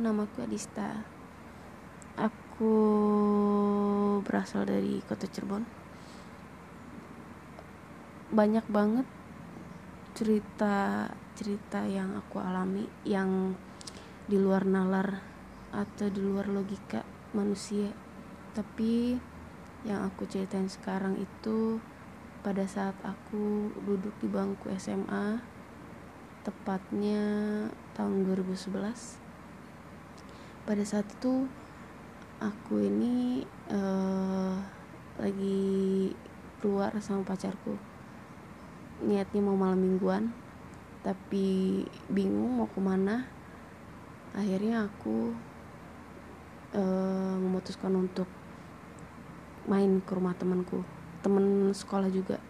namaku Adista. Aku berasal dari kota Cirebon. Banyak banget cerita-cerita yang aku alami yang di luar nalar atau di luar logika manusia. Tapi yang aku ceritain sekarang itu pada saat aku duduk di bangku SMA tepatnya tahun 2011 pada saat itu aku ini uh, lagi keluar sama pacarku. Niatnya mau malam mingguan tapi bingung mau ke mana. Akhirnya aku uh, memutuskan untuk main ke rumah temanku temen sekolah juga.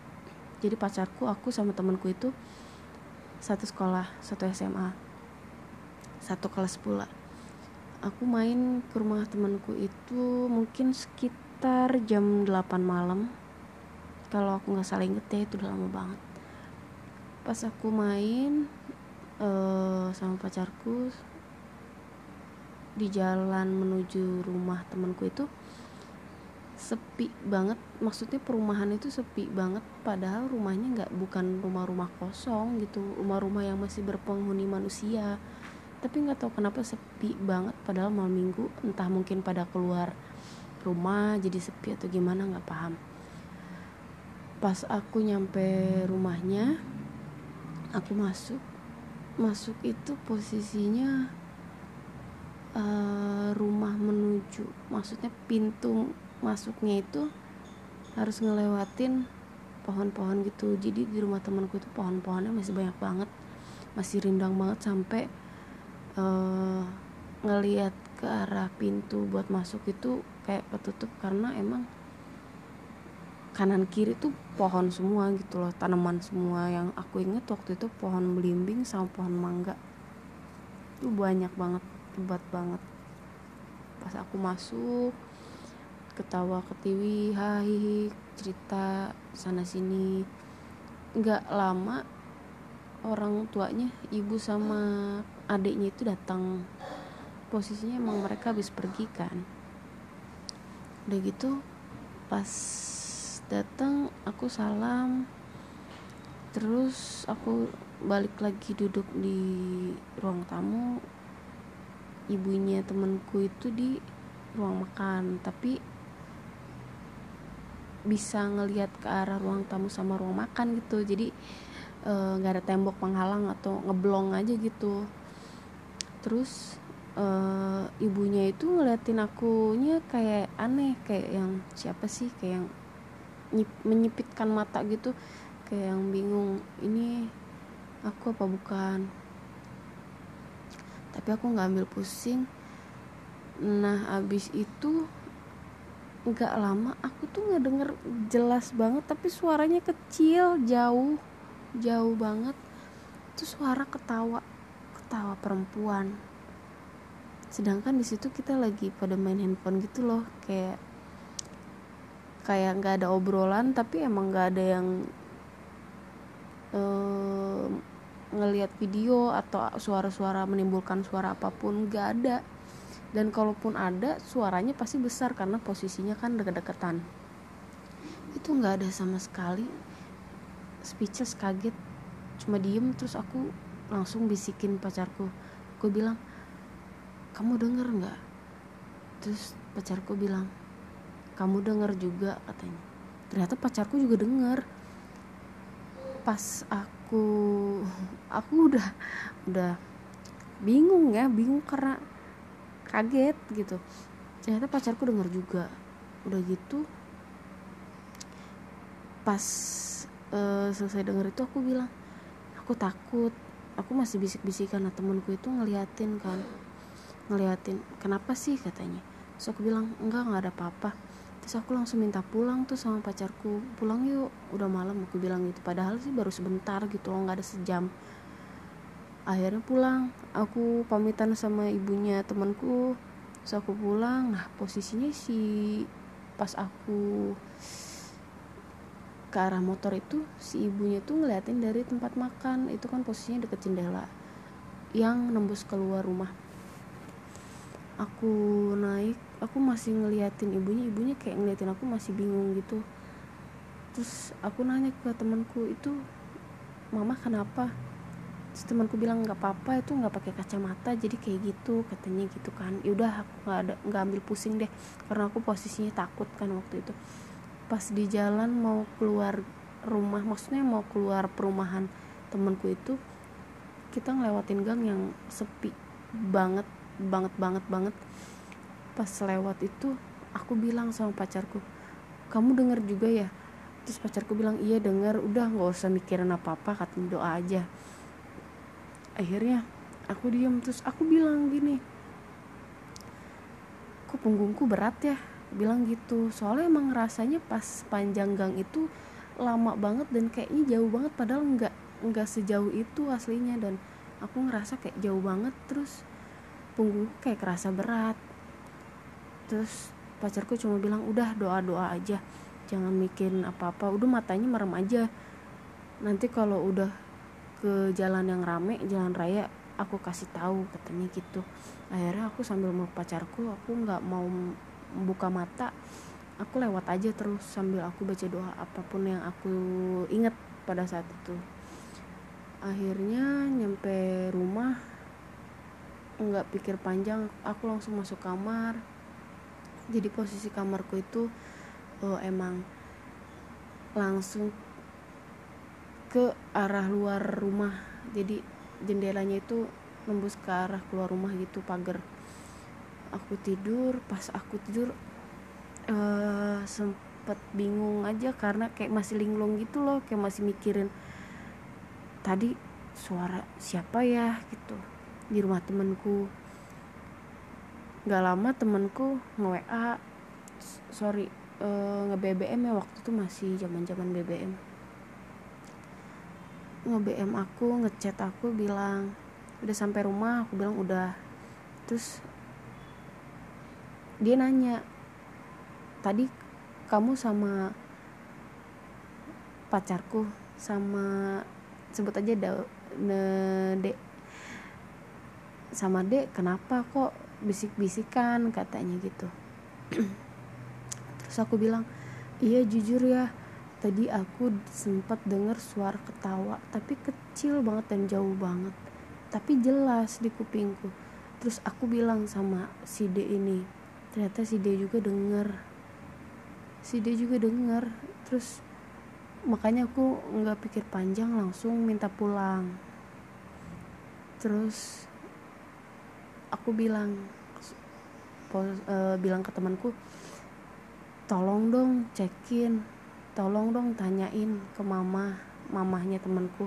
Jadi pacarku aku sama temanku itu satu sekolah satu SMA satu kelas pula aku main ke rumah temanku itu mungkin sekitar jam 8 malam. Kalau aku nggak salah inget ya itu udah lama banget. Pas aku main uh, sama pacarku di jalan menuju rumah temanku itu sepi banget. Maksudnya perumahan itu sepi banget padahal rumahnya nggak bukan rumah-rumah kosong gitu rumah-rumah yang masih berpenghuni manusia tapi nggak tahu kenapa sepi banget padahal malam minggu entah mungkin pada keluar rumah jadi sepi atau gimana nggak paham. Pas aku nyampe rumahnya aku masuk. Masuk itu posisinya uh, rumah menuju maksudnya pintu masuknya itu harus ngelewatin pohon-pohon gitu. Jadi di rumah temanku itu pohon-pohonnya masih banyak banget masih rindang banget sampai uh, ngelihat ke arah pintu buat masuk itu kayak ketutup karena emang kanan kiri tuh pohon semua gitu loh tanaman semua. Yang aku inget waktu itu pohon belimbing sama pohon mangga. Itu banyak banget lebat banget. Pas aku masuk ketawa ketiwi hahi cerita sana sini. Nggak lama orang tuanya ibu sama adiknya itu datang. Posisinya emang mereka habis pergi kan. Udah gitu pas datang aku salam. Terus aku balik lagi duduk di ruang tamu. Ibunya temenku itu di ruang makan. Tapi bisa ngelihat ke arah ruang tamu sama ruang makan gitu. Jadi eh, nggak uh, ada tembok penghalang atau ngeblong aja gitu terus uh, ibunya itu ngeliatin akunya kayak aneh kayak yang siapa sih? Kayak yang menyipitkan mata gitu. Kayak yang bingung ini aku apa bukan? Tapi aku nggak ambil pusing. Nah abis itu nggak lama aku tuh nggak denger jelas banget tapi suaranya kecil jauh jauh banget. Itu suara ketawa ketawa perempuan. Sedangkan di situ kita lagi pada main handphone gitu loh kayak kayak nggak ada obrolan tapi emang nggak ada yang uh, ngelihat video atau suara-suara menimbulkan suara apa pun nggak ada. Dan kalaupun ada suaranya pasti besar karena posisinya kan deket-deketan. Itu nggak ada sama sekali. Speechless kaget. Cuma diem terus aku langsung bisikin pacarku. Gue bilang kamu denger nggak? Terus pacarku bilang kamu denger juga katanya. Ternyata pacarku juga denger. Pas aku aku udah udah bingung ya bingung karena kaget gitu. Ternyata pacarku denger juga. Udah gitu pas uh, selesai denger itu aku bilang aku takut aku masih bisik-bisikan nah temenku itu ngeliatin kan. Ngeliatin kenapa sih? katanya. Terus aku bilang enggak nggak ada apa-apa. Terus aku langsung minta pulang tuh sama pacarku pulang yuk udah malam. Aku bilang gitu. Padahal sih baru sebentar gitu loh nggak ada sejam. Akhirnya pulang aku pamitan sama ibunya temanku terus aku pulang nah posisinya si pas aku ke arah motor itu si ibunya tuh ngeliatin dari tempat makan. Itu kan posisinya deket jendela yang nembus keluar rumah. Aku naik aku masih ngeliatin ibunya. Ibunya kayak ngeliatin aku masih bingung gitu. Terus aku nanya ke temanku itu mama kenapa? Terus temanku bilang nggak apa-apa itu nggak pakai kacamata jadi kayak gitu katanya gitu kan. Yaudah aku nggak ada nggak ambil pusing deh karena aku posisinya takut kan waktu itu pas di jalan mau keluar rumah maksudnya mau keluar perumahan temanku itu kita ngelewatin gang yang sepi banget banget banget banget. Pas lewat itu aku bilang sama pacarku kamu denger juga ya? Terus pacarku bilang iya denger. Udah nggak usah mikirin apa apa katanya doa aja. Akhirnya aku diam terus aku bilang gini kok punggungku berat ya bilang gitu. Soalnya emang rasanya pas panjang gang itu lama banget dan kayaknya jauh banget padahal nggak nggak sejauh itu aslinya. Dan aku ngerasa kayak jauh banget terus punggung kayak kerasa berat. Terus pacarku cuma bilang udah doa doa aja. Jangan mikirin apa apa udah matanya merem aja. Nanti kalau udah ke jalan yang rame jalan raya aku kasih tahu katanya gitu. Akhirnya aku sambil mau pacarku aku nggak mau buka mata aku lewat aja terus sambil aku baca doa apa pun yang aku inget pada saat itu. Akhirnya nyampe rumah nggak pikir panjang aku langsung masuk kamar. Jadi posisi kamarku itu oh, emang langsung ke arah luar rumah. Jadi jendelanya itu nembus ke arah keluar rumah gitu pagar aku tidur pas aku tidur uh, sempet bingung aja karena kayak masih linglung gitu loh kayak masih mikirin tadi suara siapa ya? gitu. Di rumah temenku. Nggak lama temenku nge WA sorry uh, nge BBM ya waktu itu masih zaman zaman BBM nge BM aku ngechat aku bilang udah sampai rumah? Aku bilang udah. Terus dia nanya tadi kamu sama pacarku sama sebut aja da, ne, dek sama dek kenapa kok bisik-bisikan? katanya gitu. Terus aku bilang iya jujur ya tadi aku sempat dengar suara ketawa tapi kecil banget dan jauh banget tapi jelas di kupingku. Terus aku bilang sama si D ini ternyata si D juga denger. Si D juga denger. Terus makanya aku nggak pikir panjang langsung minta pulang. Terus aku bilang uh, bilang ke temanku tolong dong cekin. Tolong dong tanyain ke mama mamahnya temanku.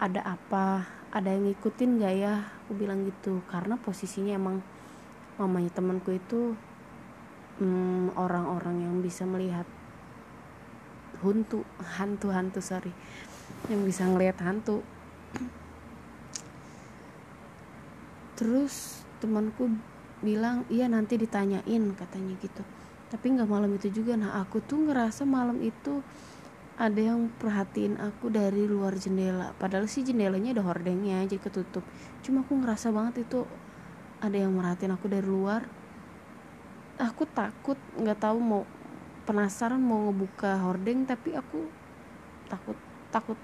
Ada apa? Ada yang ngikutin gak ya? Aku bilang gitu. Karena posisinya emang mamanya temanku itu hmm, orang-orang yang bisa melihat hantu hantu hantu sorry. Yang bisa ngelihat hantu. Terus temanku bilang iya nanti ditanyain katanya gitu. Tapi nggak malam itu juga. Nah aku tuh ngerasa malam itu ada yang perhatiin aku dari luar jendela. Padahal sih jendelanya ada hordengnya jadi ketutup. Cuma aku ngerasa banget itu ada yang merhatiin aku dari luar. Aku takut nggak tahu mau penasaran mau ngebuka hordeng tapi aku takut takut.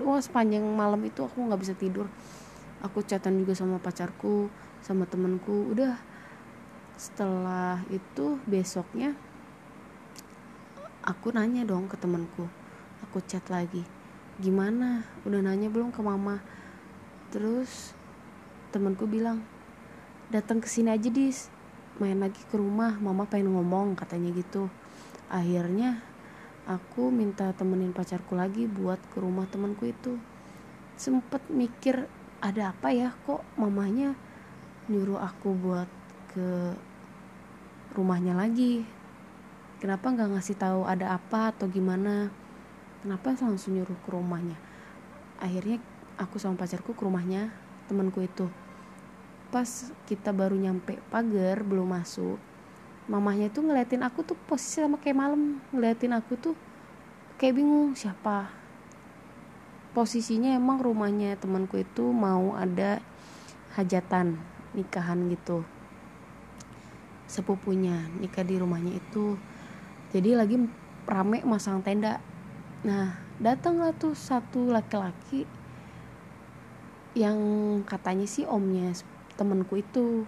Wah sepanjang malam itu aku nggak bisa tidur. Aku chatan juga sama pacarku sama temenku udah setelah itu besoknya aku nanya dong ke temenku aku chat lagi. Gimana? Udah nanya belum ke mama? Terus temenku bilang datang ke sini aja dis. Main lagi ke rumah mama pengen ngomong katanya gitu. Akhirnya aku minta temenin pacarku lagi buat ke rumah temanku itu. Sempet mikir ada apa ya? Kok mamanya nyuruh aku buat ke rumahnya lagi? Kenapa nggak ngasih tahu ada apa atau gimana? Kenapa langsung nyuruh ke rumahnya? Akhirnya aku sama pacarku ke rumahnya temanku itu pas kita baru nyampe pagar belum masuk mamahnya tuh ngeliatin aku tuh posisi sama kayak malam. Ngeliatin aku tuh kayak bingung siapa? Posisinya emang rumahnya temanku itu mau ada hajatan nikahan gitu. Sepupunya nikah di rumahnya itu. Jadi lagi rame masang tenda. Nah datanglah tuh satu laki-laki yang katanya sih omnya temenku itu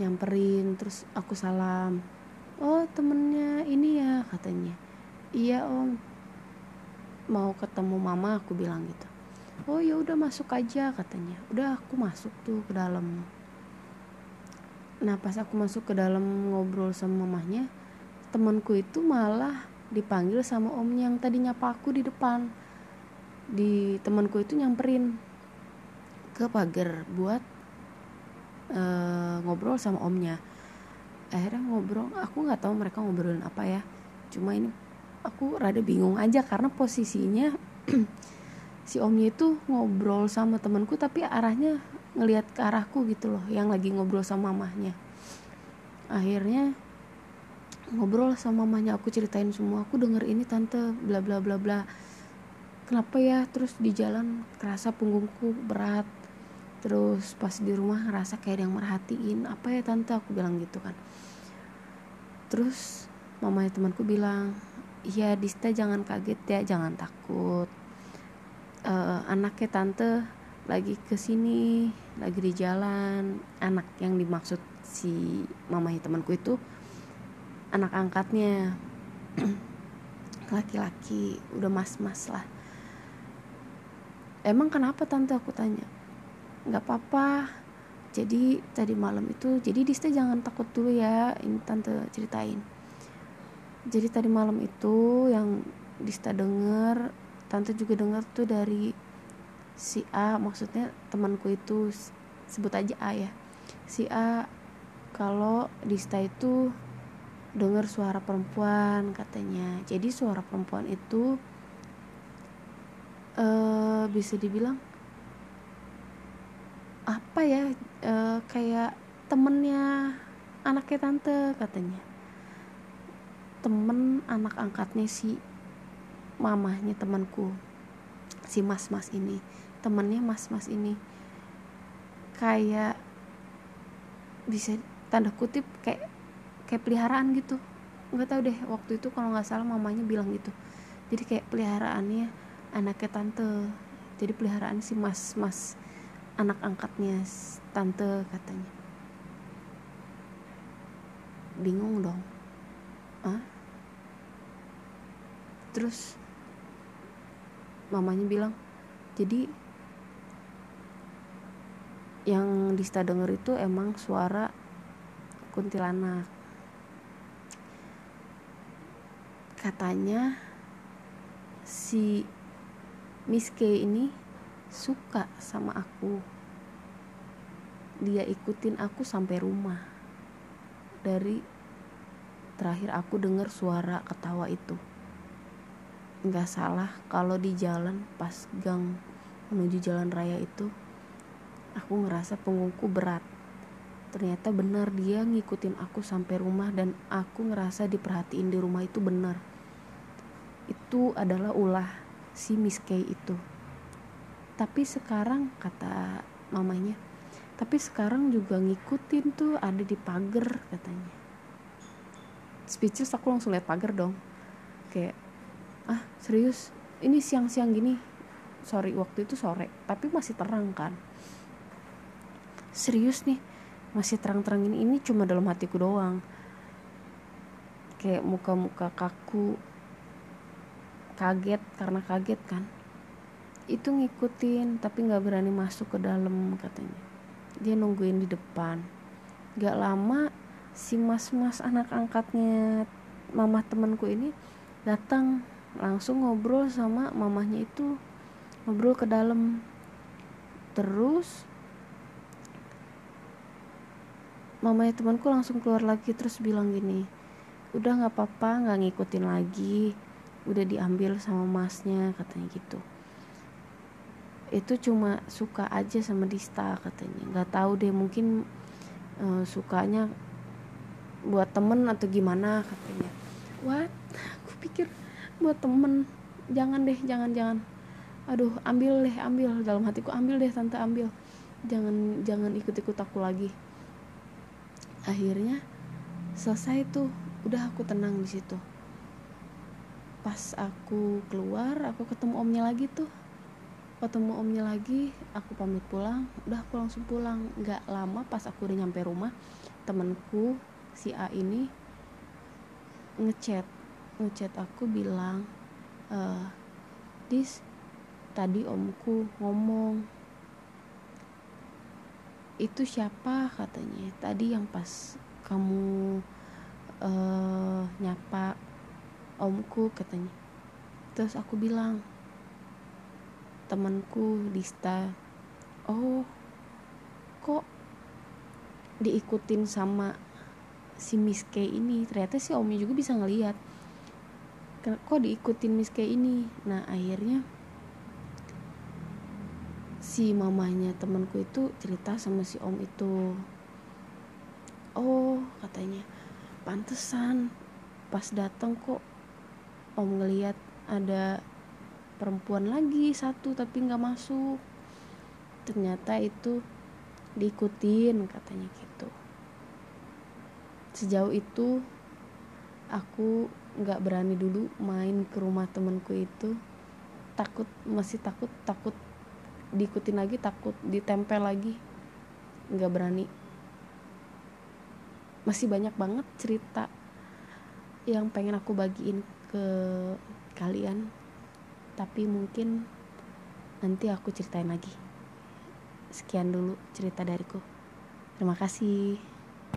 nyamperin terus aku salam oh temennya ini ya katanya. Iya om. Mau ketemu mama aku bilang gitu. Oh ya udah masuk aja katanya. Udah aku masuk tuh ke dalam. Nah pas aku masuk ke dalam ngobrol sama mamahnya temanku itu malah dipanggil sama om yang tadi nyapa aku di depan. Di temanku itu nyamperin ke pagar buat uh, ngobrol sama omnya. Akhirnya ngobrol aku nggak tahu mereka ngobrolin apa ya. Cuma ini aku rada bingung aja karena posisinya si omnya itu ngobrol sama temanku tapi arahnya ngelihat ke arahku gitu loh yang lagi ngobrol sama mamahnya. Akhirnya ngobrol sama mamanya aku ceritain semua aku denger ini tante bla bla bla bla. Kenapa ya? Terus di jalan kerasa punggungku berat terus pas di rumah ngerasa kayak ada yang merhatiin. Apa ya tante? Aku bilang gitu kan. Terus mamanya temanku bilang iya Dista jangan kaget ya jangan takut. Uh, anaknya tante lagi ke sini lagi di jalan. Anak yang dimaksud si mamanya temanku itu anak angkatnya. Laki-laki udah mas-mas lah. Emang kenapa tante? aku tanya nggak apa-apa. Jadi tadi malam itu jadi Dista jangan takut dulu ya ini tante ceritain. Jadi tadi malam itu yang Dista denger tante juga dengar tuh dari si A maksudnya temanku itu sebut aja A ya. Si A kalau Dista itu dengar suara perempuan katanya. Jadi suara perempuan itu uh, bisa dibilang apa ya uh, kayak temennya anaknya tante katanya. Temen anak angkatnya si mamahnya temanku si mas-mas ini. Temennya mas-mas ini. Kayak bisa tanda kutip kayak kayak peliharaan gitu. Nggak tahu deh waktu itu kalau nggak salah mamanya bilang gitu. Jadi kayak peliharaannya anaknya tante. Jadi peliharaan si mas mas anak angkatnya tante katanya. Bingung dong. Ah terus mamanya bilang jadi yang Dista denger itu emang suara kuntilanak. Katanya si Miss K ini suka sama aku. Dia ikutin aku sampai rumah. Dari terakhir aku dengar suara ketawa itu. Nggak salah kalau di jalan pas gang menuju jalan raya itu aku ngerasa punggungku berat. Ternyata benar dia ngikutin aku sampai rumah dan aku ngerasa diperhatiin di rumah itu benar. Itu adalah ulah si Miss K itu tapi sekarang kata mamanya tapi sekarang juga ngikutin tuh ada di pagar katanya. Speechless aku langsung lihat pagar dong. Kayak ah serius? Ini siang-siang gini? Sorry waktu itu sore tapi masih terang kan. Serius nih masih terang-terang ini ini cuma dalam hatiku doang. Kayak muka-muka kaku kaget karena kaget kan itu ngikutin tapi nggak berani masuk ke dalam katanya. Dia nungguin di depan. Gak lama si mas-mas anak angkatnya mama temanku ini datang langsung ngobrol sama mamahnya itu. Ngobrol ke dalam. Terus mamanya temanku langsung keluar lagi terus bilang gini udah nggak apa-apa nggak ngikutin lagi. Udah diambil sama masnya katanya gitu itu cuma suka aja sama Dista katanya. Nggak tahu deh mungkin uh, sukanya buat temen atau gimana katanya. What? Aku pikir buat temen. Jangan deh jangan jangan. Aduh ambil deh ambil. Dalam hatiku ambil deh tante ambil. Jangan jangan ikut-ikut aku lagi. Akhirnya selesai tuh. Udah aku tenang di situ. Pas aku keluar aku ketemu omnya lagi tuh ketemu omnya lagi aku pamit pulang. Udah aku langsung pulang. Nggak lama pas aku udah nyampe rumah temenku si A ini ngechat. Ngechat aku bilang e, dis tadi omku ngomong itu siapa? katanya. Tadi yang pas kamu uh, nyapa omku katanya. Terus aku bilang temanku Dista. Oh kok diikutin sama si Miss K ini? Ternyata si Omi juga bisa ngeliat. Kok diikutin Miss K ini? Nah akhirnya si mamanya temanku itu cerita sama si om itu. Oh katanya pantesan pas datang kok om ngeliat ada perempuan lagi satu tapi nggak masuk. Ternyata itu diikutin katanya gitu. Sejauh itu aku nggak berani dulu main ke rumah temanku itu. Takut masih takut takut diikutin lagi takut ditempel lagi. Nggak berani. Masih banyak banget cerita yang pengen aku bagiin ke kalian tapi mungkin nanti aku ceritain lagi. Sekian dulu cerita dariku. Terima kasih